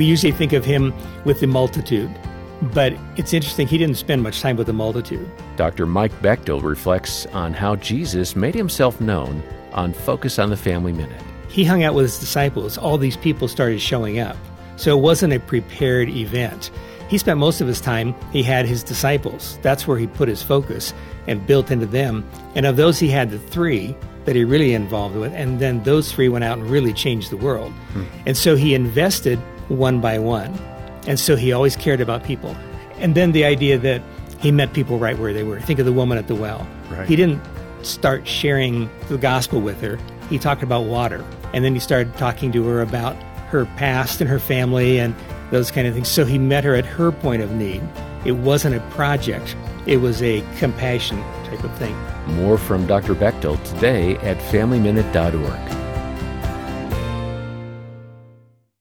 we usually think of him with the multitude. But it's interesting, he didn't spend much time with the multitude. Dr. Mike Bechtle reflects on how Jesus made himself known on Focus on the Family Minute. He hung out with his disciples. All these people started showing up. So it wasn't a prepared event. He spent most of his time, he had his disciples. That's where he put his focus and built into them. And of those, he had the three that he really involved with. And then those three went out and really changed the world. Hmm. And so he invested one by one. And so he always cared about people. And then the idea that he met people right where they were. Think of the woman at the well. Right. He didn't start sharing the gospel with her, he talked about water. And then he started talking to her about her past and her family and those kind of things. So he met her at her point of need. It wasn't a project, it was a compassion type of thing. More from Dr. Bechtle today at FamilyMinute.org.